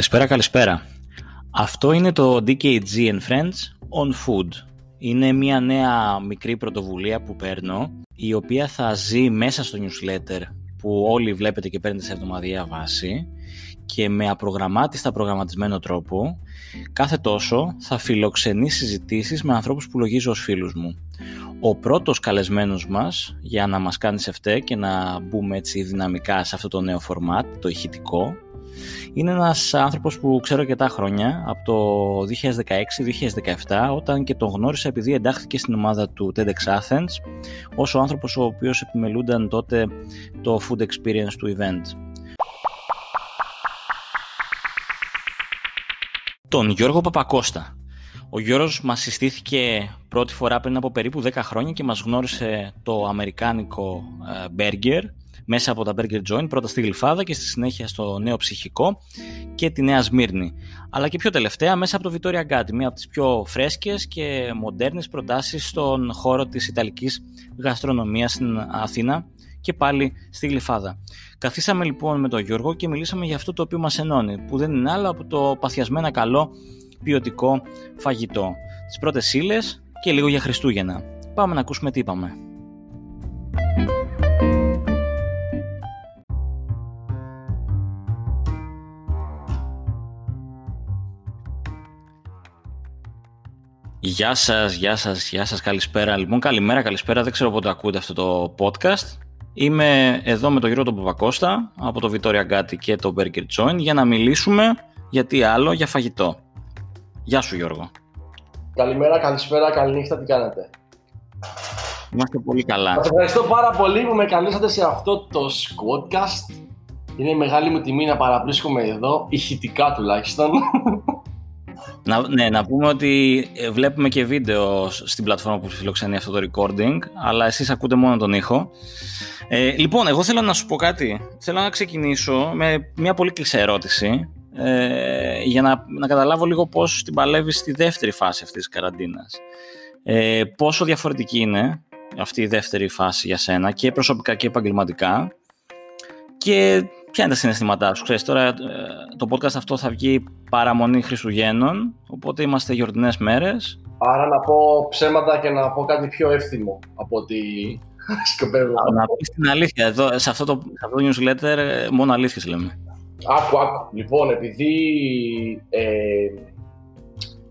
Καλησπέρα, καλησπέρα. Αυτό είναι το DKG and Friends on Food. Είναι μια νέα μικρή πρωτοβουλία που παίρνω, η οποία θα ζει μέσα στο newsletter που όλοι βλέπετε και παίρνετε σε εβδομαδιαία βάση και με απρογραμμάτιστα προγραμματισμένο τρόπο κάθε τόσο θα φιλοξενεί συζητήσεις με ανθρώπους που λογίζω ως φίλους μου. Ο πρώτος καλεσμένος μας για να μας κάνει σε φταί και να μπούμε έτσι δυναμικά σε αυτό το νέο φορμάτ, το ηχητικό, είναι ένας άνθρωπος που ξέρω αρκετά χρόνια, από το 2016-2017, όταν και τον γνώρισα επειδή εντάχθηκε στην ομάδα του TEDx Athens, ως ο άνθρωπος ο οποίος επιμελούνταν τότε το food experience του event. Τον Γιώργο Παπακώστα. Ο Γιώργος μας συστήθηκε πρώτη φορά πριν από περίπου 10 χρόνια και μας γνώρισε το αμερικάνικο ε, burger μέσα από τα Burger Joint, πρώτα στη Γλυφάδα και στη συνέχεια στο Νέο Ψυχικό και τη Νέα Σμύρνη. Αλλά και πιο τελευταία μέσα από το Victoria Γκάτι, μία από τις πιο φρέσκες και μοντέρνες προτάσεις στον χώρο της Ιταλικής γαστρονομίας στην Αθήνα και πάλι στη Γλυφάδα. Καθίσαμε λοιπόν με τον Γιώργο και μιλήσαμε για αυτό το οποίο μας ενώνει, που δεν είναι άλλο από το παθιασμένα καλό ποιοτικό φαγητό. Τις πρώτες ύλες και λίγο για Χριστούγεννα. Πάμε να ακούσουμε τι είπαμε. Γεια σας, γεια σας, γεια σας, καλησπέρα. Λοιπόν, καλημέρα, καλησπέρα. Δεν ξέρω πότε ακούτε αυτό το podcast. Είμαι εδώ με τον Γιώργο τον Παπακώστα από το Victoria Γκάτι και το Burger Joint για να μιλήσουμε για τι άλλο, για φαγητό. Γεια σου Γιώργο. Καλημέρα, καλησπέρα, καληνύχτα, τι κάνετε; Είμαστε πολύ καλά. Σας ευχαριστώ πάρα πολύ που με καλέσατε σε αυτό το Squadcast. Είναι μεγάλη μου τιμή να παραβρίσκομαι εδώ, ηχητικά τουλάχιστον. Να, ναι, να πούμε ότι ε, βλέπουμε και βίντεο στην πλατφόρμα που φιλοξενεί αυτό το recording, αλλά εσείς ακούτε μόνο τον ήχο. Ε, λοιπόν, εγώ θέλω να σου πω κάτι. Θέλω να ξεκινήσω με μια πολύ κλεισέ ερώτηση, ε, για να, να καταλάβω λίγο πώς την παλεύεις στη δεύτερη φάση αυτής της καραντίνας. Ε, πόσο διαφορετική είναι αυτή η δεύτερη φάση για σένα και προσωπικά και επαγγελματικά και Ποια είναι τα συναισθήματά σου, ξέρεις, τώρα ε, το podcast αυτό θα βγει παραμονή Χριστουγέννων, οπότε είμαστε γιορτινές μέρες. Άρα να πω ψέματα και να πω κάτι πιο εύθυμο από ότι σκοπεύω. Να πεις την αλήθεια, εδώ, σε αυτό το, σε αυτό το newsletter ε, μόνο αλήθειες λέμε. Άκου, άκου. Λοιπόν, επειδή ε,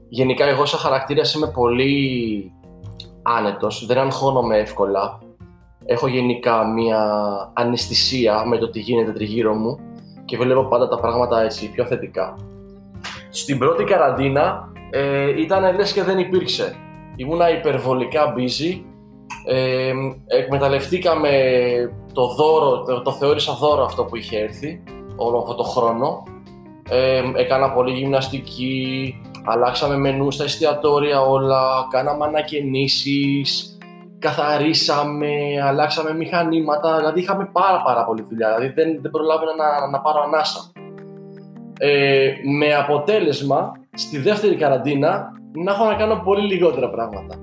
γενικά εγώ σαν χαρακτήρας είμαι πολύ άνετος, δεν αγχώνομαι εύκολα, έχω γενικά μια αναισθησία με το τι γίνεται τριγύρω μου και βλέπω πάντα τα πράγματα έτσι πιο θετικά. Στην πρώτη καραντίνα ε, ήταν λες και δεν υπήρξε. Ήμουνα υπερβολικά busy. Ε, εκμεταλλευτήκαμε το δώρο, το, το θεώρησα δώρο αυτό που είχε έρθει όλο αυτό το χρόνο. Ε, έκανα πολύ γυμναστική, αλλάξαμε μενούς στα εστιατόρια όλα, κάναμε ανακαινήσεις, καθαρίσαμε, αλλάξαμε μηχανήματα, δηλαδή είχαμε πάρα πάρα πολύ δουλειά, δηλαδή δεν, δεν προλάβαινα να, να πάρω ανάσα. Ε, με αποτέλεσμα, στη δεύτερη καραντίνα, να έχω να κάνω πολύ λιγότερα πράγματα.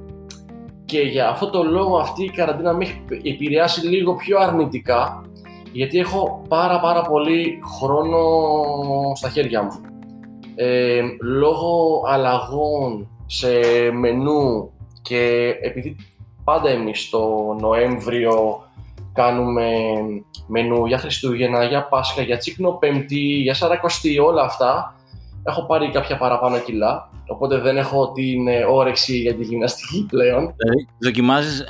Και για αυτό το λόγο αυτή η καραντίνα με έχει επηρεάσει λίγο πιο αρνητικά, γιατί έχω πάρα πάρα πολύ χρόνο στα χέρια μου. Ε, λόγω αλλαγών σε μενού και επειδή πάντα εμείς το Νοέμβριο κάνουμε μενού για Χριστούγεννα, για Πάσχα, για Τσίκνο Πέμπτη, για Σαρακοστή, όλα αυτά. Έχω πάρει κάποια παραπάνω κιλά, οπότε δεν έχω την ε, όρεξη για τη γυμναστική πλέον. Δηλαδή, δοκιμάζεις,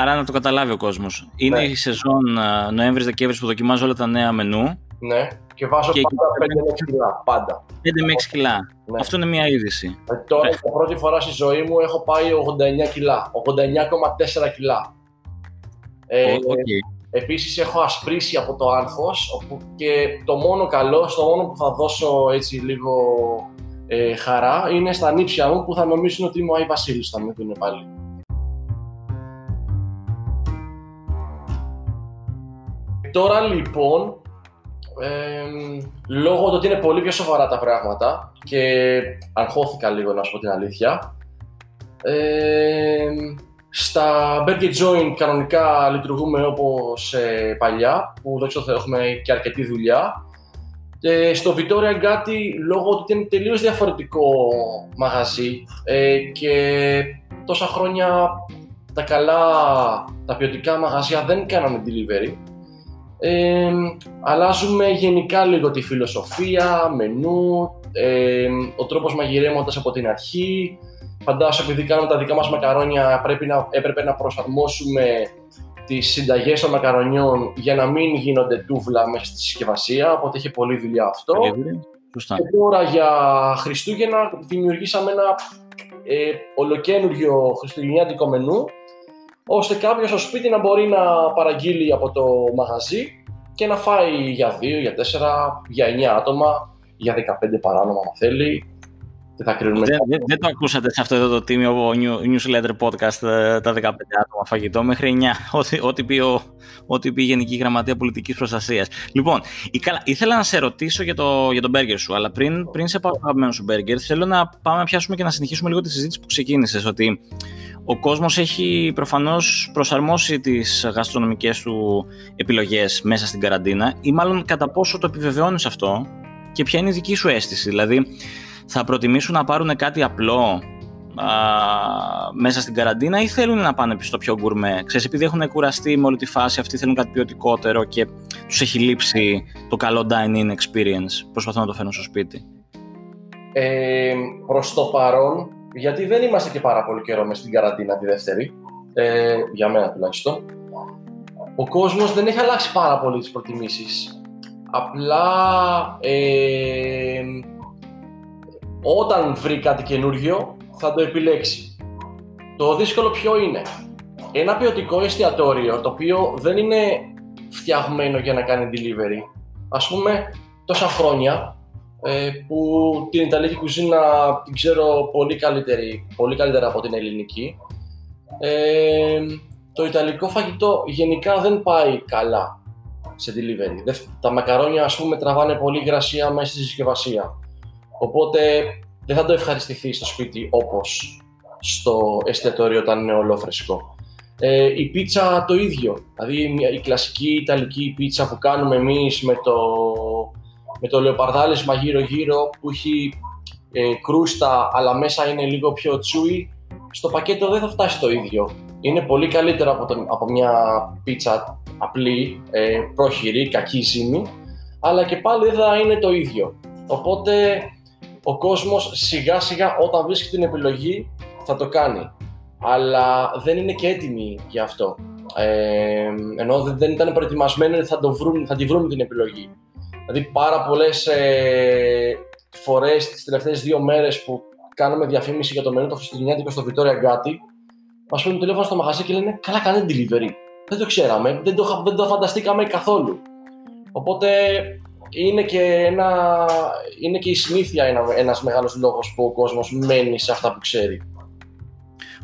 άρα να το καταλάβει ο κόσμος. Είναι ναι. η σεζόν Νοέμβρης-Δεκέμβρης που δοκιμάζω όλα τα νέα μενού. Ναι, και βάζω και πάντα 5 με 6 κιλά, πάντα. 5 με 6 κιλά. Ναι. Αυτό είναι μια είδηση. Ε, τώρα, για πρώτη φορά στη ζωή μου, έχω πάει 89 κιλά. 89,4 κιλά. Ε, okay. Επίσης έχω ασπρίσει από το άγχος και το μόνο καλό, στο μόνο που θα δώσω έτσι λίγο ε, χαρά είναι στα νύψια μου που θα νομίζουν ότι είμαι ο Άι Βασίλης θα με δουν πάλι. Τώρα λοιπόν λόγω του ότι είναι πολύ πιο σοβαρά τα πράγματα και αγχώθηκα λίγο να σου πω την αλήθεια. Στα Burger Joint κανονικά λειτουργούμε όπως ε, παλιά, που δεν ξέρω έχουμε και αρκετή δουλειά. Ε, στο Victoria Gatti, λόγω ότι είναι τελείως διαφορετικό μαγαζί ε, και τόσα χρόνια τα καλά, τα ποιοτικά μαγαζιά δεν κάνανε delivery. Ε, αλλάζουμε γενικά λίγο τη φιλοσοφία, μενού, ε, ο τρόπος μαγειρέματος από την αρχή. Φαντάζομαι επειδή κάνουμε τα δικά μας μακαρόνια πρέπει να, έπρεπε να προσαρμόσουμε τις συνταγές των μακαρονιών για να μην γίνονται τούβλα μέσα στη συσκευασία, οπότε είχε πολλή δουλειά αυτό. Σωστά. Και τώρα για Χριστούγεννα δημιουργήσαμε ένα ε, ολοκένουργιο χριστουγεννιάτικο μενού ώστε κάποιος στο σπίτι να μπορεί να παραγγείλει από το μαγαζί και να φάει για 2, για 4, για 9 άτομα, για 15 παράνομα αν θέλει. Δεν θα κρίνουμε. Δεν, δεν, δεν το ακούσατε σε αυτό εδώ το τίμιο newsletter podcast ε, τα 15 άτομα φαγητό μέχρι 9, ό,τι, ό,τι, πει, ο, ό,τι πει η Γενική Γραμματεία Πολιτικής Προστασίας. Λοιπόν, ήθελα να σε ρωτήσω για το, για το μπέργκερ σου, αλλά πριν, πριν σε πάω αγαπημένο σου μπέργκερ, θέλω να πάμε να πιάσουμε και να συνεχίσουμε λίγο τη συζήτηση που ξεκίνησες, ότι ο κόσμος έχει προφανώς προσαρμόσει τις γαστρονομικές του επιλογές μέσα στην καραντίνα ή μάλλον κατά πόσο το επιβεβαιώνεις αυτό και ποια είναι η δική σου αίσθηση. Δηλαδή θα προτιμήσουν να πάρουν κάτι απλό α, μέσα στην καραντίνα ή θέλουν να πάνε στο πιο γκουρμέ; Ξέρεις, επειδή έχουν κουραστεί με όλη τη φάση αυτή, θέλουν κάτι ποιοτικότερο και τους έχει λείψει το καλό dine-in experience. Προσπαθούν να το φέρουν στο σπίτι. Ε, προς το παρόν γιατί δεν είμαστε και πάρα πολύ καιρό μες στην καραντίνα τη δεύτερη, ε, για μένα τουλάχιστον. Ο κόσμος δεν έχει αλλάξει πάρα πολύ τις προτιμήσεις. Απλά ε, όταν βρει κάτι καινούργιο θα το επιλέξει. Το δύσκολο ποιο είναι; Ένα ποιοτικό εστιατόριο το οποίο δεν είναι φτιαγμένο για να κάνει delivery. Ας πούμε τόσα χρόνια ε, που την Ιταλική κουζίνα την ξέρω πολύ, καλύτερη, πολύ καλύτερα από την ελληνική. Ε, το Ιταλικό φαγητό γενικά δεν πάει καλά σε delivery. Τα μακαρόνια ας πούμε τραβάνε πολύ υγρασία μέσα στη συσκευασία. Οπότε δεν θα το ευχαριστηθεί στο σπίτι όπως στο εστιατόριο όταν είναι ολόφρεσκο. Ε, η πίτσα το ίδιο, δηλαδή η κλασική Ιταλική πίτσα που κάνουμε εμείς με το με το λεοπαρδάλισμα γύρω-γύρω που έχει ε, κρούστα αλλά μέσα είναι λίγο πιο τσούι, στο πακέτο δεν θα φτάσει το ίδιο. Είναι πολύ καλύτερο από, από μια πίτσα απλή, ε, πρόχειρη, κακή ζύμη, αλλά και πάλι δεν θα είναι το ίδιο. Οπότε ο κόσμος σιγά σιγά όταν βρίσκει την επιλογή θα το κάνει. Αλλά δεν είναι και έτοιμοι για αυτό. Ε, ενώ δεν ήταν προετοιμασμένοι θα, το βρουν, θα τη βρουν την επιλογή. Δηλαδή πάρα πολλές ε, φορές τις τελευταίες δύο μέρες που κάνουμε διαφήμιση για το μενού το Χριστουγεννιάτικο στο Victoria Gatti, μας παίρνουν τηλέφωνο στο μαγαζί και λένε Καλά, κάνετε delivery. Δεν το ξέραμε, δεν το, δεν το φανταστήκαμε καθόλου. Οπότε είναι και, ένα, είναι και η συνήθεια ένα, ένας μεγάλος λόγος που ο κόσμος μένει σε αυτά που ξέρει.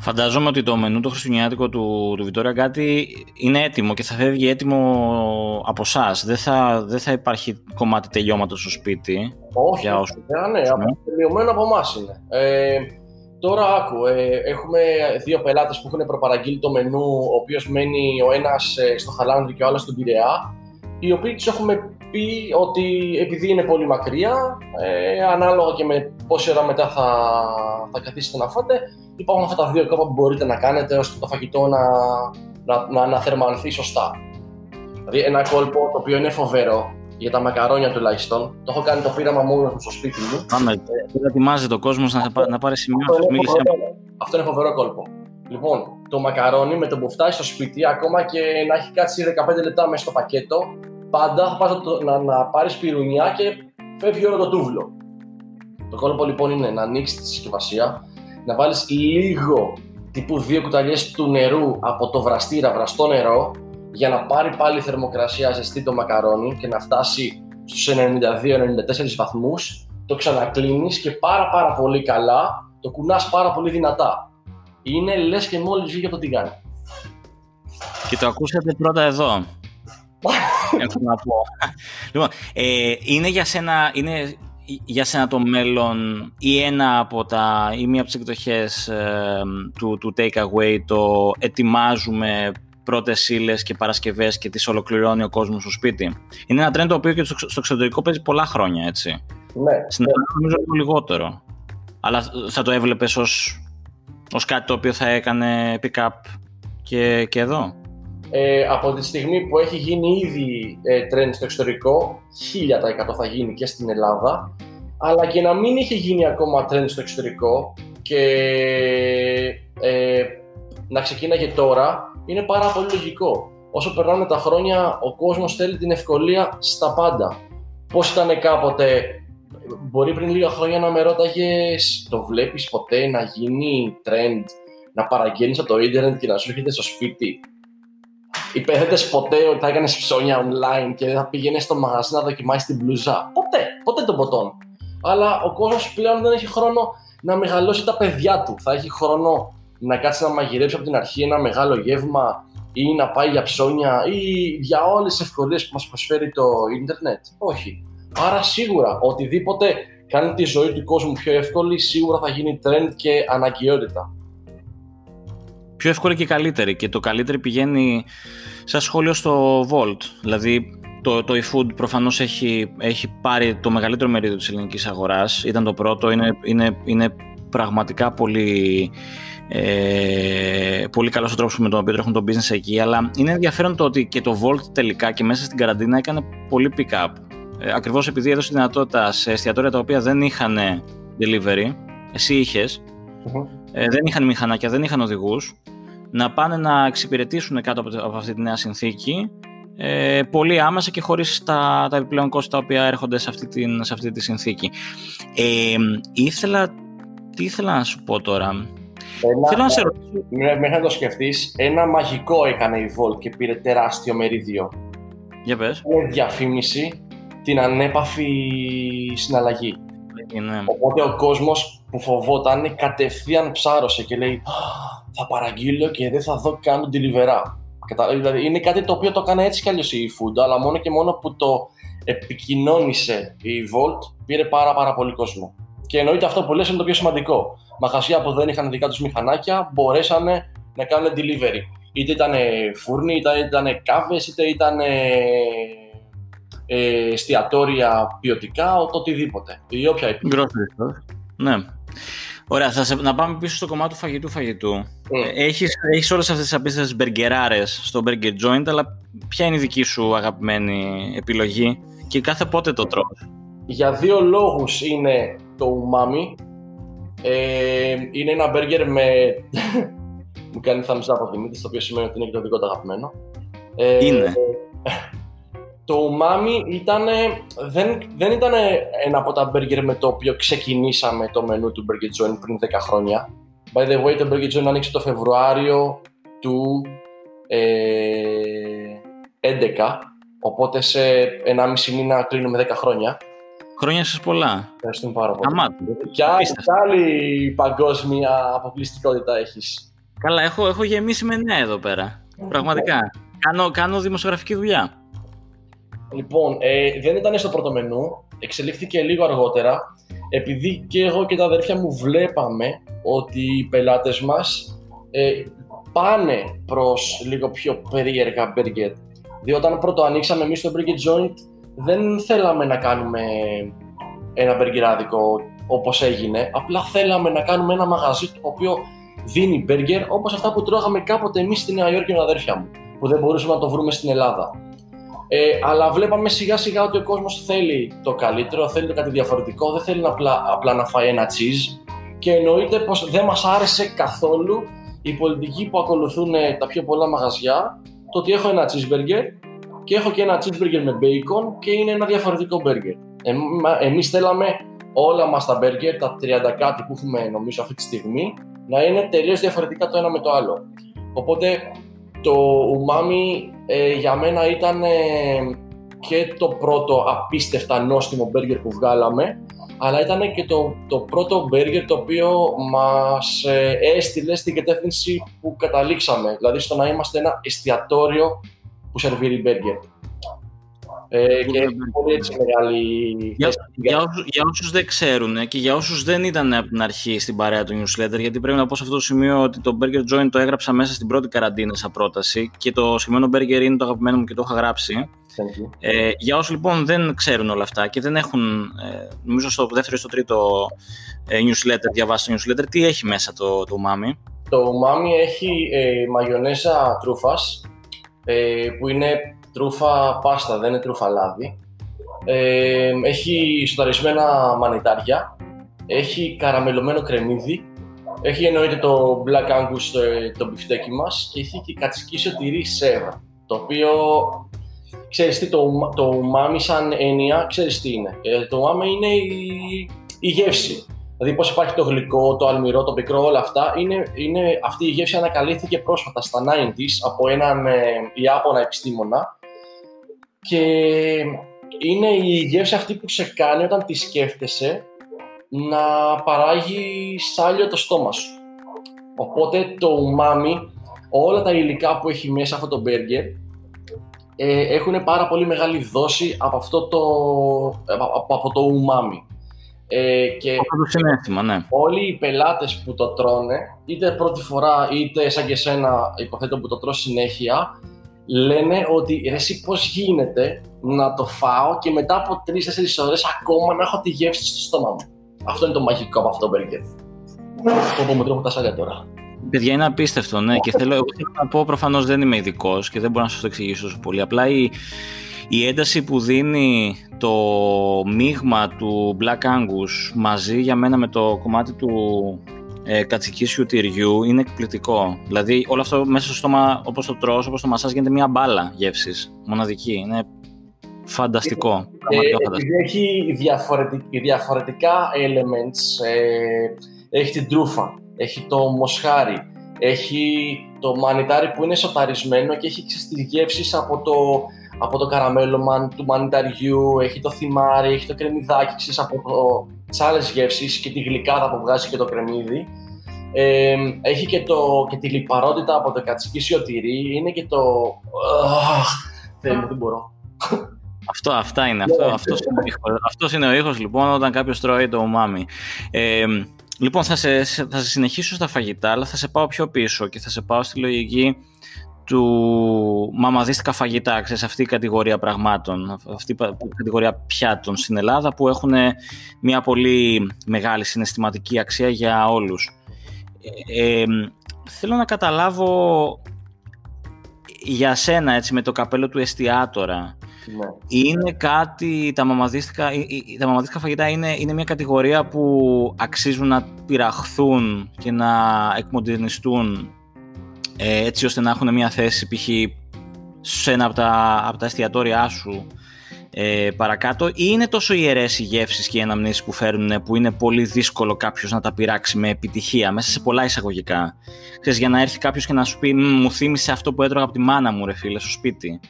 Φαντάζομαι ότι το μενού το χριστουγεννιάτικο του, του Βιτόρια κάτι είναι έτοιμο και θα φεύγει έτοιμο από εσάς. Δεν θα, δεν θα υπάρχει κομμάτι τελειώματος στο σπίτι. Όχι, για όσους... ναι, ναι. τελειωμένο από εμάς είναι. Ε, τώρα άκου, ε, έχουμε δύο πελάτες που έχουν προπαραγγείλει το μενού, ο οποίος μένει ο ένας ε, στο Χαλάνδρη και ο άλλος στον Πειραιά, οι οποίοι τους έχουμε πει ότι επειδή είναι πολύ μακριά, ε, ανάλογα και με πόση ώρα μετά θα, θα καθίσετε να φάτε, υπάρχουν αυτά τα δύο κόμμα που μπορείτε να κάνετε ώστε το φαγητό να, να, να αναθερμανθεί σωστά. Δηλαδή ένα κόλπο το οποίο είναι φοβερό για τα μακαρόνια τουλάχιστον. Το έχω κάνει το πείραμα μόνος μου στο σπίτι μου. Πάμε. Δεν ετοιμάζει το κόσμος να, να πάρει σημειώσει. Αυτό είναι φοβερό κόλπο. Λοιπόν, το μακαρόνι με το που φτάσει στο σπίτι, ακόμα και να έχει κάτσει 15 λεπτά μέσα στο πακέτο, πάντα θα πας να, να πάρεις πυρουνιά και φεύγει όλο το τούβλο. Το κόλπο λοιπόν είναι να ανοίξεις τη συσκευασία, να βάλεις λίγο τύπου δύο κουταλιές του νερού από το βραστήρα, βραστό νερό, για να πάρει πάλι θερμοκρασία ζεστή το μακαρόνι και να φτάσει στους 92-94 βαθμούς, το ξανακλίνεις και πάρα πάρα πολύ καλά, το κουνάς πάρα πολύ δυνατά. Είναι λες και μόλις βγήκε από το τηγάνι. Και το ακούσατε πρώτα εδώ. Έχω να πω. Λοιπόν, ε, είναι για σένα, είναι για σένα το μέλλον ή ένα από τα, ή μία από τις εκδοχές ε, του, του Take Away το ετοιμάζουμε πρώτες ύλες και παρασκευές και τις ολοκληρώνει ο κόσμος στο σπίτι. Είναι ένα trend το οποίο και στο εξωτερικό παίζει πολλά χρόνια, έτσι. Ναι. Στην Ελλάδα νομίζω λίγο λιγότερο. Αλλά θα το έβλεπες ως ως κάτι το οποίο θα έκανε pick-up και, και εδώ. Ε, από τη στιγμή που έχει γίνει ήδη ε, trend στο εξωτερικό, 1000% θα γίνει και στην Ελλάδα, αλλά και να μην είχε γίνει ακόμα trend στο εξωτερικό και ε, να ξεκίναγε τώρα, είναι πάρα πολύ λογικό. Όσο περνάνε τα χρόνια, ο κόσμος θέλει την ευκολία στα πάντα. Πώς ήταν κάποτε, μπορεί πριν λίγα χρόνια να με ρώταγες, το βλέπεις ποτέ να γίνει trend, να παραγγέλνεις από το ίντερνετ και να σου έρχεται στο σπίτι; Υπέθετες ποτέ ότι θα έκανες ψώνια online και δεν θα πήγαινες στο μαγαζί να δοκιμάσεις την μπλουζά. Ποτέ, ποτέ τον ποτόν. Αλλά ο κόσμος πλέον δεν έχει χρόνο να μεγαλώσει τα παιδιά του. Θα έχει χρόνο να κάτσει να μαγειρέψει από την αρχή ένα μεγάλο γεύμα ή να πάει για ψώνια ή για όλες τις ευκολίες που μας προσφέρει το ίντερνετ; Όχι. Άρα σίγουρα οτιδήποτε κάνει τη ζωή του κόσμου πιο εύκολη σίγουρα θα γίνει trend και αναγκαιότητα. Πιο εύκολη και καλύτερη και το καλύτερο πηγαίνει σαν σχόλιο στο Volt. Δηλαδή το, το eFood προφανώς έχει, έχει πάρει το μεγαλύτερο μερίδιο της ελληνικής αγοράς. Ήταν το πρώτο, είναι, είναι, είναι πραγματικά πολύ ε, πολύ καλός ο τρόπος με τον οποίο τρέχουν το business εκεί, αλλά είναι ενδιαφέρον το ότι και το Volt τελικά και μέσα στην καραντίνα έκανε πολύ pick-up. Ε, ακριβώς επειδή έδωσε δυνατότητα σε εστιατόρια τα οποία δεν είχαν delivery, εσύ είχες, ε, δεν είχαν μηχανάκια, δεν είχαν οδηγούς, να πάνε να εξυπηρετήσουν κάτω από, αυτή τη νέα συνθήκη ε, πολύ άμεσα και χωρίς τα, τα επιπλέον κόστη τα οποία έρχονται σε αυτή, την, σε αυτή τη συνθήκη. Ε, ήθελα, τι ήθελα να σου πω τώρα, ένα, Θέλω να σε ρωτήσω. Μέχρι να το σκεφτείς, ένα μαγικό έκανε η Volt και πήρε τεράστιο μερίδιο. Για πες. Είναι διαφήμιση την ανέπαφη συναλλαγή. Είναι. Οπότε ο κόσμος που φοβόταν κατευθείαν ψάρωσε και λέει Θα παραγγείλω και δεν θα δω καν τον delivery. Δηλαδή είναι κάτι το οποίο το έκανε έτσι κι αλλιώς η Food, αλλά μόνο και μόνο που το επικοινώνησε η Volt πήρε πάρα πάρα πολύ κόσμο. Και εννοείται αυτό που λες είναι το πιο σημαντικό μαγαζιά που δεν είχαν δικά τους μηχανάκια μπορέσανε να κάνουν delivery. Είτε ήταν φούρνοι, είτε ήταν κάβες, είτε ήταν ε, εστιατόρια ποιοτικά, το οτιδήποτε. Ή όποια επίπεδα. Ναι. Ωραία, θα σε, να πάμε πίσω στο κομμάτι του φαγητού φαγητού. Mm. Έχεις, έχεις όλες αυτές τις απίστευτες μπεργκεράρες στο Burger Joint, αλλά ποια είναι η δική σου αγαπημένη επιλογή και κάθε πότε το τρως; Για δύο λόγους είναι το umami, ε, είναι ένα μπέργκερ με. μου κάνει thumbs up από Δημήτρης, το οποίο σημαίνει ότι είναι και το δικό του αγαπημένο. Ε, είναι. Το umami ήταν, δεν, δεν ήταν ένα από τα μπέργκερ με το οποίο ξεκινήσαμε το μενού του Burger Joint πριν 10 χρόνια. By the way, το Burger Joint άνοιξε το Φεβρουάριο του ε, 11, οπότε σε 1,5 μήνα κλείνουμε 10 χρόνια. Χρόνια σας πολλά. Ευχαριστούμε πάρα πολύ. Αμάτου. Ποια άλλη παγκόσμια αποκλειστικότητα έχεις. Καλά, έχω, έχω γεμίσει με νέα εδώ πέρα. Πραγματικά. Κάνω, κάνω δημοσιογραφική δουλειά. Λοιπόν, ε, δεν ήταν στο πρώτο μενού. Εξελίχθηκε λίγο αργότερα. Επειδή και εγώ και τα αδέρφια μου βλέπαμε ότι οι πελάτες μας ε, πάνε προς λίγο πιο περίεργα burger. Διότι όταν πρώτο ανοίξαμε εμείς το Burger Joint δεν θέλαμε να κάνουμε ένα μπεργκεράδικο όπως έγινε, απλά θέλαμε να κάνουμε ένα μαγαζί το οποίο δίνει μπέργκερ όπως αυτά που τρώγαμε κάποτε εμείς στη Νέα Υόρκη με τα αδέρφια μου, που δεν μπορούσαμε να το βρούμε στην Ελλάδα. Ε, αλλά βλέπαμε σιγά σιγά ότι ο κόσμος θέλει το καλύτερο, θέλει το κάτι διαφορετικό, δεν θέλει απλά, απλά να φάει ένα cheese και εννοείται πως δεν μας άρεσε καθόλου η πολιτική που ακολουθούν τα πιο πολλά μαγαζιά, το ότι έχω ένα cheeseburger και έχω και ένα cheeseburger με bacon και είναι ένα διαφορετικό burger. Ε, εμείς θέλαμε όλα μας τα burger, τα 30 κάτι που έχουμε νομίζω αυτή τη στιγμή, να είναι τελείως διαφορετικά το ένα με το άλλο. Οπότε το umami ε, για μένα ήταν ε, και το πρώτο απίστευτα νόστιμο burger που βγάλαμε, αλλά ήταν και το, το πρώτο burger το οποίο μας ε, έστειλε στην κατεύθυνση που καταλήξαμε, δηλαδή στο να είμαστε ένα εστιατόριο που σερβίρει μπέργκερ. Ε, και πολύ έτσι μεγάλη... Για, για, όσους, για όσους δεν ξέρουν ε, και για όσους δεν ήταν από την αρχή στην παρέα του newsletter, γιατί πρέπει να πω σε αυτό το σημείο ότι το Burger Joint το έγραψα μέσα στην πρώτη καραντίνα σαν πρόταση και το σημείο Burger είναι το αγαπημένο μου και το έχω γράψει. Ε, για όσους λοιπόν δεν ξέρουν όλα αυτά και δεν έχουν, ε, νομίζω στο δεύτερο ή στο τρίτο ε, newsletter, διαβάσει το newsletter, τι έχει μέσα το, το umami; Το umami έχει ε, μαγιονέζα τρούφας, ε, που είναι τρούφα πάστα, δεν είναι τρούφα λάδι. Ε, έχει σοταρισμένα μανιτάρια, έχει καραμελωμένο κρεμμύδι, έχει εννοείται το Black Angus, ε, το μπιφτέκι μας και έχει και κατσικίσιο τυρί σέβα, το οποίο ξέρεις τι, το, το umami σαν έννοια, ξέρεις τι είναι. Ε, το umami είναι η, η γεύση. Δηλαδή πώς υπάρχει το γλυκό, το αλμυρό, το πικρό, όλα αυτά. Είναι, είναι, αυτή η γεύση ανακαλύφθηκε πρόσφατα στα 90s από έναν ε, Ιάπωνα επιστήμονα και είναι η γεύση αυτή που σε κάνει όταν τη σκέφτεσαι να παράγει σάλιο το στόμα σου. Οπότε το umami, όλα τα υλικά που έχει μέσα αυτό το μπέργκερ ε, έχουν πάρα πολύ μεγάλη δόση από αυτό το, από, από το umami. Ε, και το ναι. όλοι οι πελάτες που το τρώνε, είτε πρώτη φορά είτε σαν και σένα υποθέτω που το τρως συνέχεια, λένε ότι ρε εσύ πώς γίνεται να το φάω και μετά από 3-4 ώρες ακόμα να έχω τη γεύση στο στόμα μου. Αυτό είναι το μαγικό από αυτό το μπέργκερ. Όπω με τρώω τα σάλια τώρα. Παιδιά, είναι απίστευτο, ναι. και θέλω, εγώ θέλω να πω, προφανώς δεν είμαι ειδικός και δεν μπορώ να σας το εξηγήσω τόσο πολύ. Απλά η, η ένταση που δίνει το μείγμα του Black Angus μαζί για μένα με το κομμάτι του ε, κατσικίσιου τυριού είναι εκπληκτικό. Δηλαδή όλο αυτό μέσα στο στόμα όπως το τρως, όπως το μασάζ γίνεται μια μπάλα γεύσης, μοναδική. Είναι φανταστικό. Ε, έχει διαφορετικά elements, ε, έχει την τρούφα, έχει το μοσχάρι, έχει το μανιτάρι που είναι σοταρισμένο και έχει τις γεύσεις από το από το καραμέλο του μανιταριού, έχει το θυμάρι, έχει το κρεμμυδάκι, ξέρεις, από το, τις άλλες γεύσεις και τη γλυκάδα που βγάζει και το κρεμμύδι. Ε, έχει και, το, και τη λιπαρότητα από το κατσικίσιο τυρί, είναι και το... Θέλει, δεν μπορώ. Αυτό, αυτά είναι. Αυτό, ναι, αυτός, είναι ο ήχος, αυτός είναι ο ήχος λοιπόν όταν κάποιος τρώει το umami. Ε, λοιπόν θα σε, θα σε συνεχίσω στα φαγητά αλλά θα σε πάω πιο πίσω και θα σε πάω στη λογική του μαμαδίστικα φαγητά, ξέρεις, αυτή η κατηγορία πραγμάτων, αυτή η κατηγορία πιάτων στην Ελλάδα που έχουν μια πολύ μεγάλη συναισθηματική αξία για όλους. Ε, θέλω να καταλάβω για σένα έτσι με το καπέλο του εστιατόρα ναι. είναι κάτι, τα μαμαδίστικα, τα μαμαδίστικα φαγητά είναι, είναι μια κατηγορία που αξίζουν να πειραχθούν και να εκμοντερνιστούν ε, έτσι ώστε να έχουν μια θέση π.χ. σε ένα από τα, από τα εστιατόρια σου ε, παρακάτω ή είναι τόσο ιερές οι γεύσεις και οι αναμνήσεις που φέρνουν που είναι πολύ δύσκολο κάποιος να τα πειράξει με επιτυχία μέσα σε πολλά εισαγωγικά. Ξέρεις, για να έρθει κάποιος και να σου πει μου θύμισε αυτό που έτρωγα από τη μάνα μου ρε φίλε στο σπίτι.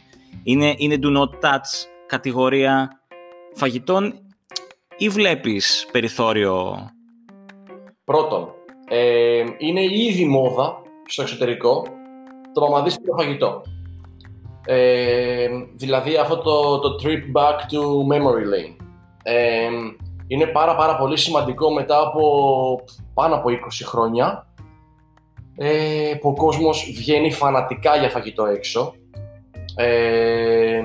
Είναι, είναι do not touch κατηγορία φαγητών ή βλέπεις περιθώριο; Πρώτον, ε, είναι ήδη μόδα στο εξωτερικό το μαμαδίστικο φαγητό. Ε, δηλαδή αυτό το, το trip back to memory lane. Ε, είναι πάρα πάρα πολύ σημαντικό μετά από πάνω από 20 χρόνια ε, που ο κόσμος βγαίνει φανατικά για φαγητό έξω. Ε,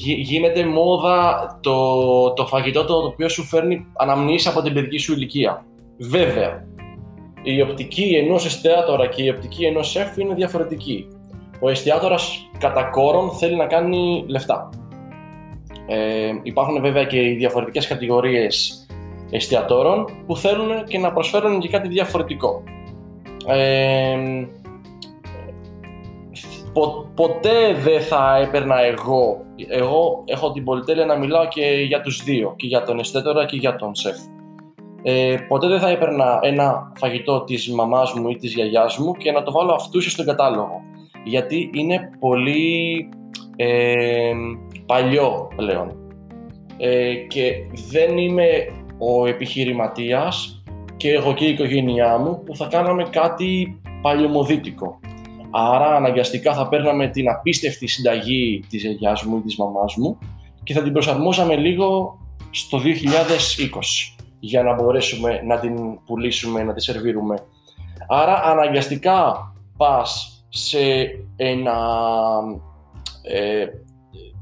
γίνεται μόδα το, το φαγητό το οποίο σου φέρνει αναμνήσεις από την παιδική σου ηλικία. Βέβαια, η οπτική ενός εστιατόρα και η οπτική ενός σεφ είναι διαφορετική. Ο εστιατόρα κατά κόρον θέλει να κάνει λεφτά. Ε, υπάρχουν βέβαια και οι διαφορετικές κατηγορίες εστιατόρων που θέλουν και να προσφέρουν και κάτι διαφορετικό. Ε, ποτέ δεν θα έπαιρνα εγώ, εγώ έχω την πολυτέλεια να μιλάω και για τους δύο, και για τον εστιατόρα και για τον σεφ ε, ποτέ δεν θα έπαιρνα ένα φαγητό της μαμάς μου ή της γιαγιάς μου και να το βάλω αυτούς στον κατάλογο. Γιατί είναι πολύ ε, παλιό πλέον. Ε, και δεν είμαι ο επιχειρηματίας και εγώ και η οικογένειά μου που θα κάναμε κάτι παλιωμοδίτικο. Άρα αναγκαστικά θα παίρναμε την απίστευτη συνταγή της γιαγιάς μου ή της μαμάς μου και θα την προσαρμόζαμε λίγο στο 2020 για να μπορέσουμε να την πουλήσουμε, να τη σερβίρουμε. Άρα αναγκαστικά πας σε ένα, ε,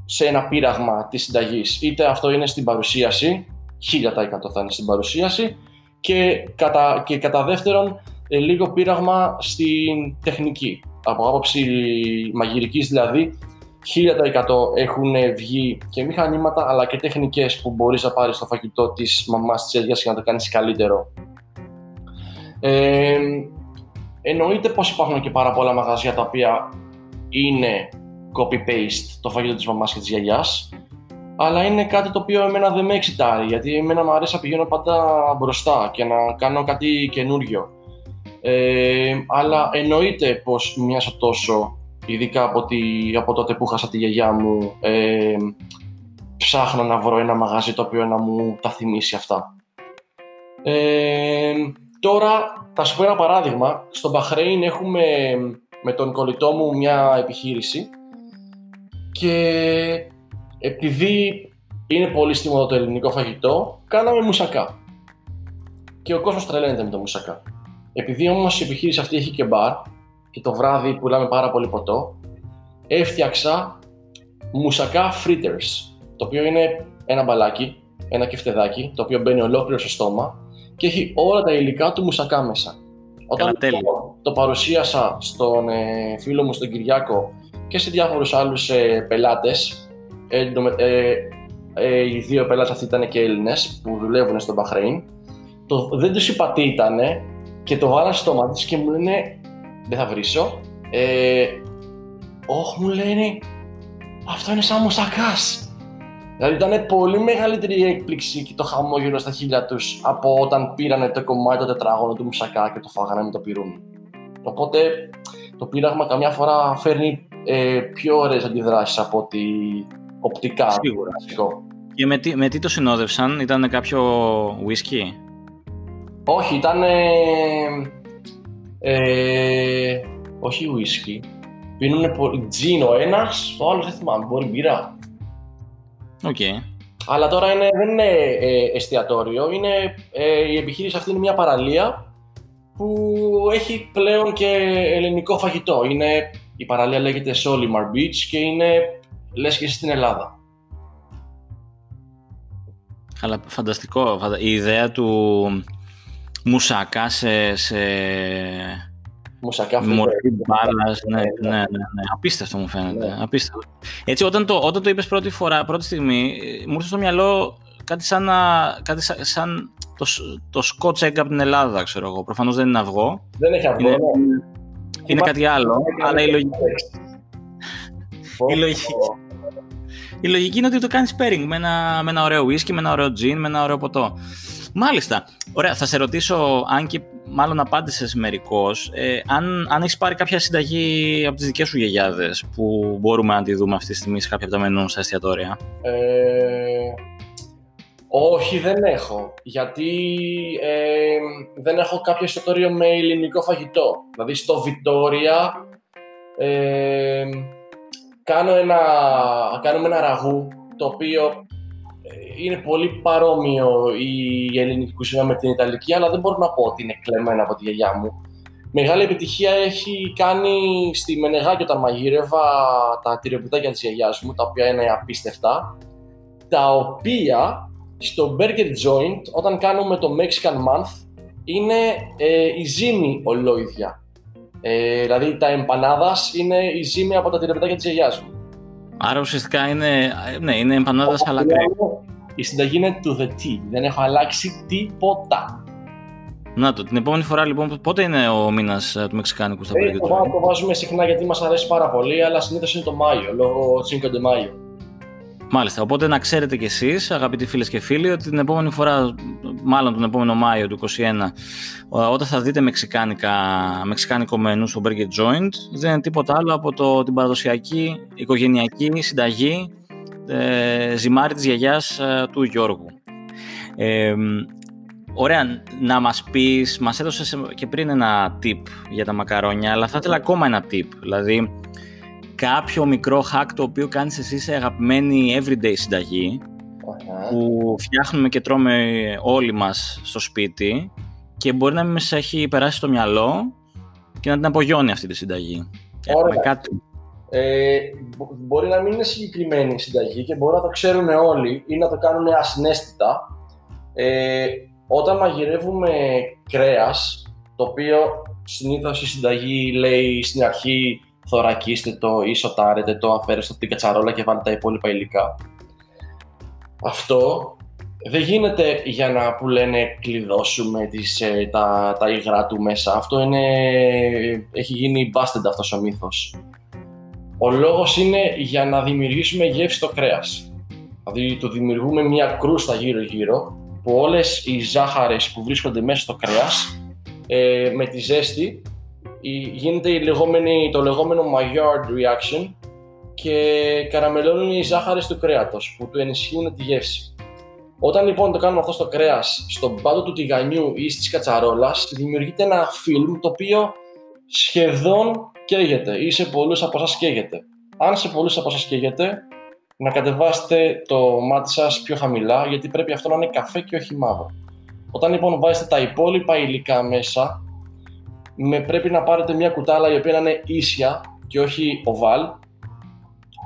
σε ένα πείραγμα της συνταγής. Είτε αυτό είναι στην παρουσίαση, 1000% θα είναι στην παρουσίαση, και κατά, και κατά δεύτερον ε, λίγο πείραγμα στην τεχνική. Από άποψη μαγειρικής δηλαδή, 1000% έχουν βγει και μηχανήματα αλλά και τεχνικές που μπορείς να πάρεις στο φαγητό της μαμάς της έδειας για να το κάνεις καλύτερο. Ε, εννοείται πως υπάρχουν και πάρα πολλά μαγαζιά τα οποία είναι copy-paste το φαγητό της μαμάς και της γιαγιάς αλλά είναι κάτι το οποίο εμένα δεν με εξητάρει γιατί εμένα μου αρέσει να πηγαίνω πάντα μπροστά και να κάνω κάτι καινούριο. Ε, αλλά εννοείται πως μοιάζω τόσο, ειδικά από, τη, από τότε που χάσα τη γιαγιά μου, ε, ψάχνω να βρω ένα μαγαζί το οποίο να μου τα θυμίσει αυτά. Ε, τώρα, θα σου πω ένα παράδειγμα. Στο Μπαχρέιν έχουμε με τον κολλητό μου μια επιχείρηση και επειδή είναι πολύ στιμωδό το ελληνικό φαγητό, κάναμε μουσακά. Και ο κόσμος τρελαίνεται με το μουσακά. Επειδή όμως η επιχείρηση αυτή έχει και μπαρ και το βράδυ πουλάμε πάρα πολύ ποτό, έφτιαξα μουσακά fritters, το οποίο είναι ένα μπαλάκι, ένα κεφτεδάκι, το οποίο μπαίνει ολόκληρο στο στόμα και έχει όλα τα υλικά του μουσακά μέσα. Όταν το, το παρουσίασα στον ε, φίλο μου στον Κυριάκο και σε διάφορους άλλους ε, πελάτες, ε, ε, ε, οι δύο πελάτες αυτοί ήταν και Έλληνες που δουλεύουν στο Μπαχρέιν, το, δεν τους είπα τι ήτανε και το βάλα στο μάτι και μου λένε δεν θα βρίσω. Ε, όχι μου λένε αυτό είναι σαν μουσακάς. Δηλαδή ήταν πολύ μεγαλύτερη η έκπληξη και το χαμόγελο στα χείλια τους από όταν πήρανε το κομμάτι το τετράγωνο του μουσακά και το φάγανε με το πυρούνι. Οπότε το πείραγμα καμιά φορά φέρνει ε, πιο ωραίες αντιδράσεις από ότι οπτικά. Σίγουρα. Και με τι, με τι το συνόδευσαν, ήταν κάποιο ουίσκι; Όχι, ήταν. Ε, όχι ουίσκι. Πίνουν πολύ τζιν ο ένας, ο άλλος δεν θυμάμαι. Μπορεί μπύρα. OK. Okay. Αλλά τώρα είναι, δεν είναι ε, εστιατόριο. Είναι, ε, η επιχείρηση αυτή είναι μια παραλία που έχει πλέον και ελληνικό φαγητό. Είναι, η παραλία λέγεται Solimar Beach και είναι λες και στην Ελλάδα. Αλλά φανταστικό. Η ιδέα του μουσακά σε... σε... Μουσακά μορφή μπάλας, ναι, ναι, ναι, ναι, Απίστευτο μου φαίνεται. Ναι. Απίστευτο. Έτσι, όταν το, όταν το είπες πρώτη φορά, πρώτη στιγμή, μου ήρθε στο μυαλό κάτι σαν, κάτι σαν το, το Scotch Egg από την Ελλάδα, ξέρω εγώ. Προφανώς δεν είναι αυγό. Δεν έχει αυγό, είναι, ναι. είναι κάτι άλλο, αλλά η λογική... η λογική... Η λογική είναι ότι το κάνεις pairing με ένα, με ένα ωραίο whisky, με ένα ωραίο gin, με ένα ωραίο ποτό. Μάλιστα. Ωραία, θα σε ρωτήσω, αν και μάλλον απάντησες μερικώς, ε, αν, αν έχεις πάρει κάποια συνταγή από τις δικές σου γιαγιάδες που μπορούμε να τη δούμε αυτή τη στιγμή σε κάποια από τα μενού στα εστιατόρια; Ε, όχι, δεν έχω. Γιατί ε, δεν έχω κάποιο εστιατόριο με ελληνικό φαγητό. Δηλαδή στο Βιτόρια ε, κάνω ένα, κάνουμε ένα ραγού το οποίο ε, είναι πολύ παρόμοιο η ελληνική κουζίνα με την Ιταλική, αλλά δεν μπορώ να πω ότι είναι κλεμμένα από τη γιαγιά μου. Μεγάλη επιτυχία έχει κάνει στη Μενεγάκη όταν μαγείρευα τα τυριοπιτάκια της γιαγιάς μου, τα οποία είναι απίστευτα, τα οποία στο Burger Joint, όταν κάνουμε το Mexican Month, είναι ε, η ζύμη ολόιδια. Ε, δηλαδή τα εμπανάδας είναι η ζύμη από τα τυρεπιτάκια της γιαγιάς μου. Άρα ουσιαστικά είναι, ναι, είναι εμπανάδας αλλά κρέμα. Η συνταγή είναι to the T. Δεν έχω αλλάξει τίποτα. Να το, την επόμενη φορά λοιπόν, πότε είναι ο μήνας ε, του Μεξικάνικου στα ε, το, το βάζουμε συχνά γιατί μας αρέσει πάρα πολύ, αλλά συνήθως είναι το Μάιο, λόγω Cinco de Mayo. Μάλιστα, οπότε να ξέρετε κι εσείς αγαπητοί φίλες και φίλοι ότι την επόμενη φορά, μάλλον τον επόμενο Μάιο του 2021 όταν θα δείτε μεξικάνικα, μεξικάνικο μενού στο Burger Joint δεν είναι τίποτα άλλο από το, την παραδοσιακή οικογενειακή συνταγή ε, ζυμάρι της γιαγιάς ε, του Γιώργου. Ε, Ωραία, να μας πεις, μας έδωσες και πριν ένα tip για τα μακαρόνια, αλλά θα ήθελα ακόμα ένα tip, δηλαδή κάποιο μικρό hack το οποίο κάνεις εσύ σε αγαπημένη everyday συνταγή, που φτιάχνουμε και τρώμε όλοι μας στο σπίτι και μπορεί να μην σε έχει περάσει στο μυαλό και να την απογειώνει αυτή τη συνταγή. Ωραία. Κάτι. Ε, μπορεί να μην είναι συγκεκριμένη η συνταγή και μπορεί να το ξέρουν όλοι ή να το κάνουν ασυναίσθητα. Ε, όταν μαγειρεύουμε κρέας, το οποίο συνήθως η συνταγή λέει στην αρχή θωρακίστε το ή σοτάρετε το, αφαίρεστε την κατσαρόλα και βάλετε τα υπόλοιπα υλικά. Αυτό δεν γίνεται για να που λένε κλειδώσουμε τις, ε, τα, τα υγρά του μέσα. Αυτό είναι, έχει γίνει busted αυτός ο μύθος. Ο λόγος είναι για να δημιουργήσουμε γεύση στο κρέας. Δηλαδή το δημιουργούμε μια κρούστα γύρω-γύρω που όλες οι ζάχαρες που βρίσκονται μέσα στο κρέας ε, με τη ζέστη γίνεται η λεγόμενη, το λεγόμενο Maillard reaction και καραμελώνουν οι ζάχαρες του κρέατος που του ενισχύουν τη γεύση. Όταν λοιπόν το κάνουμε αυτό στο κρέας, στον πάτο του τηγανιού ή της κατσαρόλας, δημιουργείται ένα φιλμ το οποίο σχεδόν καίγεται ή σε πολλούς από εσάς καίγεται. Αν σε πολλούς από εσάς καίγεται, να κατεβάσετε το μάτι σας πιο χαμηλά, γιατί πρέπει αυτό να είναι καφέ και όχι μαύρο. Όταν λοιπόν βάζετε τα υπόλοιπα υλικά μέσα, με πρέπει να πάρετε μια κουτάλα η οποία να είναι ίσια και όχι οβάλ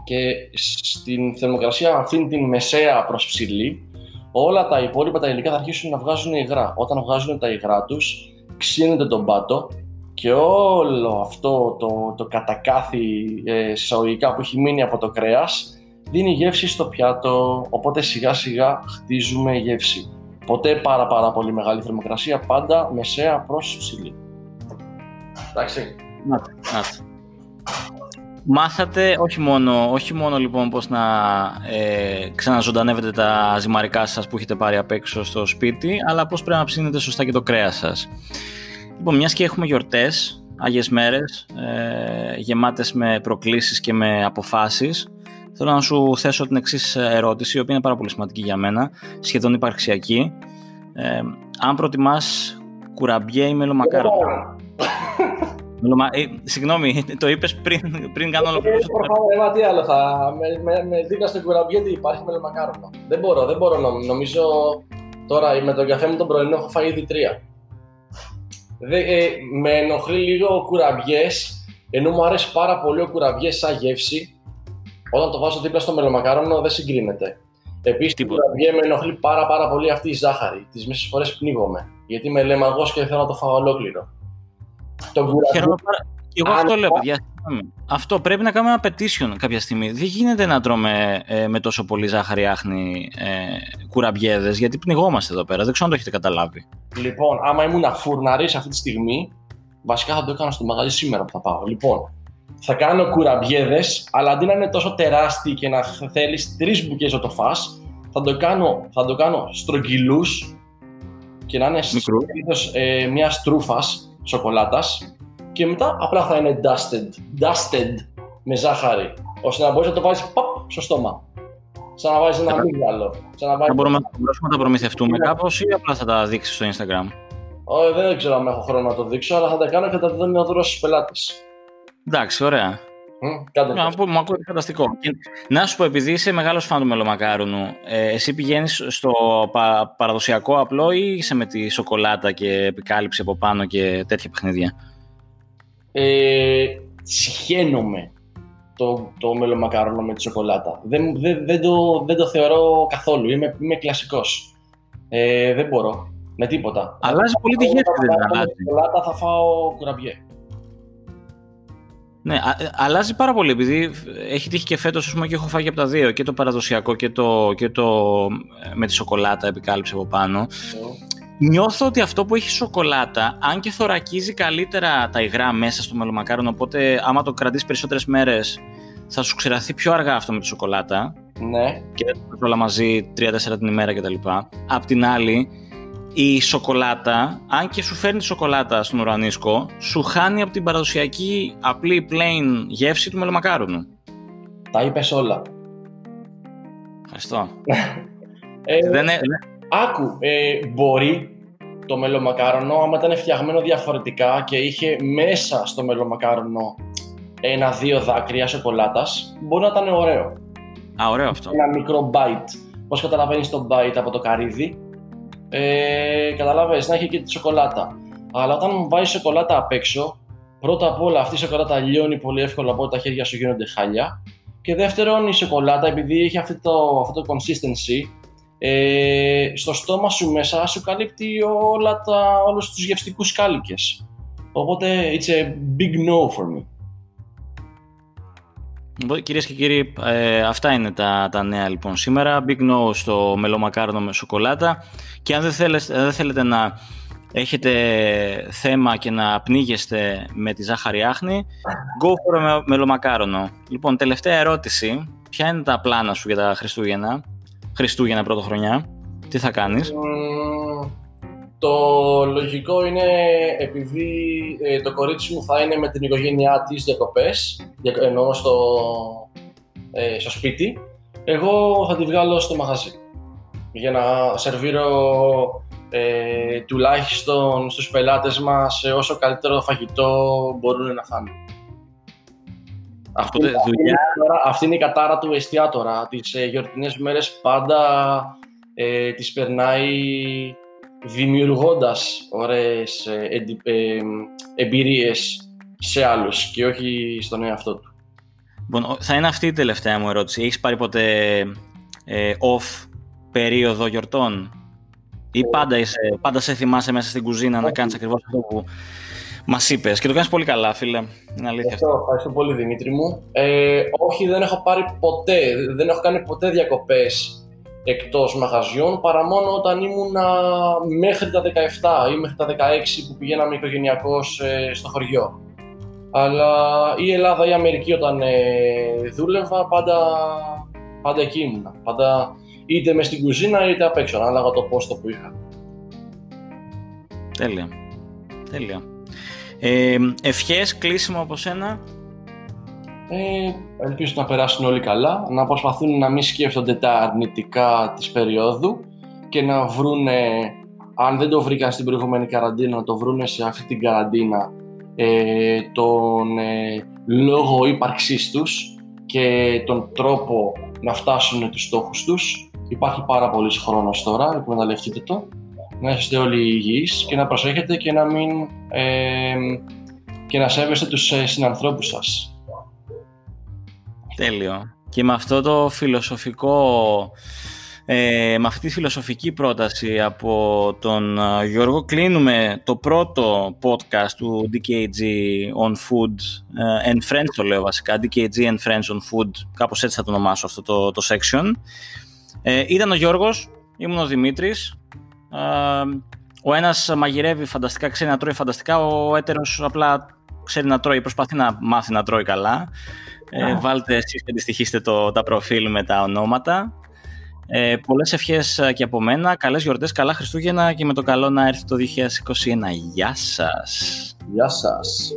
και στην θερμοκρασία αυτή την μεσαία προς ψηλή όλα τα υπόλοιπα τα υλικά θα αρχίσουν να βγάζουν υγρά. Όταν βγάζουν τα υγρά τους, ξύνεται τον πάτο και όλο αυτό το, το κατακάθι ε, εισαγωγικά που έχει μείνει από το κρέας δίνει γεύση στο πιάτο, οπότε σιγά σιγά χτίζουμε γεύση. Ποτέ πάρα πάρα πολύ μεγάλη θερμοκρασία, πάντα μεσαία προς ψηλή. Εντάξει. Μάθατε όχι μόνο, όχι μόνο λοιπόν πώς να ε, ξαναζωντανεύετε τα ζυμαρικά σας που έχετε πάρει απ' έξω στο σπίτι, αλλά πώς πρέπει να ψήνετε σωστά και το κρέας σας. Λοιπόν, μιας και έχουμε γιορτές, Άγιες μέρες, ε, γεμάτες με προκλήσεις και με αποφάσεις, θέλω να σου θέσω την εξής ερώτηση, η οποία είναι πάρα πολύ σημαντική για μένα, σχεδόν υπαρξιακή. Ε, αν προτιμάς κουραμπιέ ή μελομακάρονα. Μελομα... Ε, συγγνώμη, το είπες πριν, πριν κάνω ολοκλήρωση. Ε, προφανώ, τι άλλο θα. Με, με, με δίπλα στην κουραμπιέ τι υπάρχει μελομακάρονα. Δεν μπορώ, δεν μπορώ να νομίζω. Τώρα με τον καφέ μου τον πρωινό έχω φάει ήδη τρία. Δε, ε, με ενοχλεί λίγο ο κουραμπιές, ενώ μου αρέσει πάρα πολύ ο κουραμπιές σαν γεύση. Όταν το βάζω δίπλα στο μελομακάρονο δεν συγκρίνεται. Επίσης, την κουραμπιέ με ενοχλεί πάρα, πάρα πολύ αυτή η ζάχαρη. Τις μισέ φορές πνίγομαι. Γιατί με λεμαγός και θέλω να το φάω ολόκληρο. Το κουραμπιέ. Και εγώ αυτό λέω, παιδιά. Αυτό πρέπει να κάνουμε ένα petition κάποια στιγμή. Δεν γίνεται να τρώμε ε, με τόσο πολύ ζάχαρη άχνη ε, κουραμπιέδες, γιατί πνιγόμαστε εδώ πέρα. Δεν ξέρω αν το έχετε καταλάβει. Λοιπόν, άμα ήμουν φουρναρή αυτή τη στιγμή, βασικά θα το έκανα στο μαγαζί σήμερα που θα πάω. Λοιπόν, θα κάνω κουραμπιέδες, αλλά αντί να είναι τόσο τεράστιοι και να θέλεις τρεις μπουκές να το φά, θα το κάνω, θα το κάνω στρογγυλούς και να είναι ε, μιας στρούφα σοκολάτας και μετά απλά θα είναι dusted, dusted με ζάχαρη, ώστε να μπορείς να το βάλεις στο στόμα. Σαν να βάζει ένα μίγδαλο. να βάζεις... μπορούμε, μπορούμε να τα προμηθευτούμε yeah. κάπως ή απλά θα τα δείξεις στο Instagram; Όχι, δεν ξέρω αν έχω χρόνο να το δείξω, αλλά θα τα κάνω και θα τα δίνω δώρο στους πελάτες. Εντάξει, ωραία. Mm, να πω, μου ακούει φανταστικό. Να σου πω, επειδή είσαι μεγάλος φαν του μελομακάρουνου, ε, εσύ πηγαίνεις στο πα, παραδοσιακό απλό ή είσαι με τη σοκολάτα και επικάλυψη από πάνω και τέτοια παιχνίδια; Ε, συχαίνομαι το, το μελομακάρονο με τη σοκολάτα. Δεν, δεν, δεν, το, δεν το θεωρώ καθόλου. Είμαι, είμαι κλασικός. Ε, δεν μπορώ. Με τίποτα. Αλλάζει πολύ τη γεύση, δεν αλλάζει. σοκολάτα θα φάω κουραμπιέ. Ναι, α, ε, αλλάζει πάρα πολύ επειδή έχει τύχει και φέτος και έχω φάει και από τα δύο και το παραδοσιακό και το, και το ε, με τη σοκολάτα επικάλυψη από πάνω. Νιώθω ότι αυτό που έχει σοκολάτα, αν και θωρακίζει καλύτερα τα υγρά μέσα στο μελομακάρονο, οπότε άμα το κρατήσεις περισσότερες μέρες, θα σου ξεραθεί πιο αργά αυτό με τη σοκολάτα. Ναι. Και δεν θα όλα μαζί 3-4 την ημέρα κτλ. Απ' την άλλη, η σοκολάτα, αν και σου φέρνει τη σοκολάτα στον ουρανίσκο, σου χάνει από την παραδοσιακή απλή plain γεύση του μελομακάρονου. Τα είπες όλα. Ευχαριστώ. ε, δεν, Άκου, ε, μπορεί το μελομακάρονο, άμα ήταν φτιαγμένο διαφορετικά και είχε μέσα στο μελομακάρονο ένα-δύο δάκρυα σοκολάτας, μπορεί να ήταν ωραίο. Α, ωραίο αυτό. Ένα μικρό bite. Πώς καταλαβαίνεις το bite από το καρύδι; Ε, καταλαβαίνεις, να έχει και τη σοκολάτα. Αλλά όταν βάζεις σοκολάτα απ' έξω, πρώτα απ' όλα αυτή η σοκολάτα λιώνει πολύ εύκολα, οπότε τα χέρια σου γίνονται χάλια. Και δεύτερον, η σοκολάτα, επειδή έχει αυτό το, αυτό το consistency, ε, στο στόμα σου μέσα σου καλύπτει όλα τα, όλους τους γευστικούς κάλικες. Οπότε, it's a big no for me. Κυρίες και κύριοι, ε, αυτά είναι τα, τα νέα λοιπόν σήμερα. Big no στο μελομακάρονο με σοκολάτα. Και αν δεν θέλετε, δεν θέλετε να έχετε θέμα και να πνίγεστε με τη ζάχαρη άχνη, go for a μελομακάρονο. Λοιπόν, τελευταία ερώτηση. Ποια είναι τα πλάνα σου για τα Χριστούγεννα, Χριστούγεννα πρωτοχρονιά, τι θα κάνεις; Το λογικό είναι επειδή ε, το κορίτσι μου θα είναι με την οικογένειά της διακοπές, εννοώ στο, ε, στο σπίτι, εγώ θα τη βγάλω στο μαγαζί για να σερβίρω ε, τουλάχιστον στους πελάτες μας όσο καλύτερο φαγητό μπορούν να φάνε. Αυτή, δουλειά... αυτή είναι η κατάρα του εστιατόρα. Τις ε, γιορτινές μέρες πάντα ε, τις περνάει δημιουργώντας ωραίες ε, ε, εμπειρίες σε άλλους και όχι στον εαυτό του. Λοιπόν, θα είναι αυτή η τελευταία μου ερώτηση. Έχεις πάρει ποτέ ε, off περίοδο γιορτών; Ή πάντα, είσαι, πάντα σε θυμάσαι μέσα στην κουζίνα να κάνεις ακριβώς αυτό που μας είπες και το κάνεις πολύ καλά φίλε, είναι αλήθεια αυτό. Ευχαριστώ πολύ Δημήτρη μου. Ε, όχι δεν έχω πάρει ποτέ, δεν έχω κάνει ποτέ διακοπές εκτός μαγαζιών παρά μόνο όταν ήμουν μέχρι τα 17 ή μέχρι τα 16 που πηγαίναμε οικογενειακώς ε, στο χωριό. Αλλά η Ελλάδα ή η Αμερική όταν ε, δούλευα πάντα, πάντα εκεί ήμουνα. Πάντα είτε μες στην κουζίνα είτε απ' έξω, ανάλογα το πόστο που είχα. Τέλεια. Τέλεια. Ε, ευχές, κλείσιμο από σένα. Ε, ελπίζω να περάσουν όλοι καλά, να προσπαθούν να μην σκέφτονται τα αρνητικά της περίοδου και να βρούνε, αν δεν το βρήκαν στην προηγούμενη καραντίνα, να το βρούνε σε αυτή την καραντίνα ε, τον ε, λόγο ύπαρξής τους και τον τρόπο να φτάσουν τους στόχους τους. Υπάρχει πάρα πολύς χρόνος τώρα, εκμεταλλευτείτε το. Να είστε όλοι υγιείς και να προσέχετε και να μην... Ε, και να σέβεστε τους ε, συνανθρώπους σας. Τέλειο. Και με αυτό το φιλοσοφικό, ε, με αυτή τη φιλοσοφική πρόταση από τον ε, Γιώργο κλείνουμε το πρώτο podcast του DKG on Food ε, and Friends το λέω βασικά, DKG and Friends on Food, κάπως έτσι θα το ονομάσω αυτό το, το section. Ε, ήταν ο Γιώργος, ήμουν ο Δημήτρης. Ε, ο ένας μαγειρεύει φανταστικά, ξέρει να τρώει φανταστικά, ο έτερος απλά ξέρει να τρώει, προσπαθεί να μάθει να τρώει καλά. Ε, βάλτε εσείς και αντιστοιχίστε το, τα προφίλ με τα ονόματα. Ε, πολλές ευχές ε, και από μένα. Καλές γιορτές, καλά Χριστούγεννα και με το καλό να έρθει το 2021. Γεια σας. Γεια σας.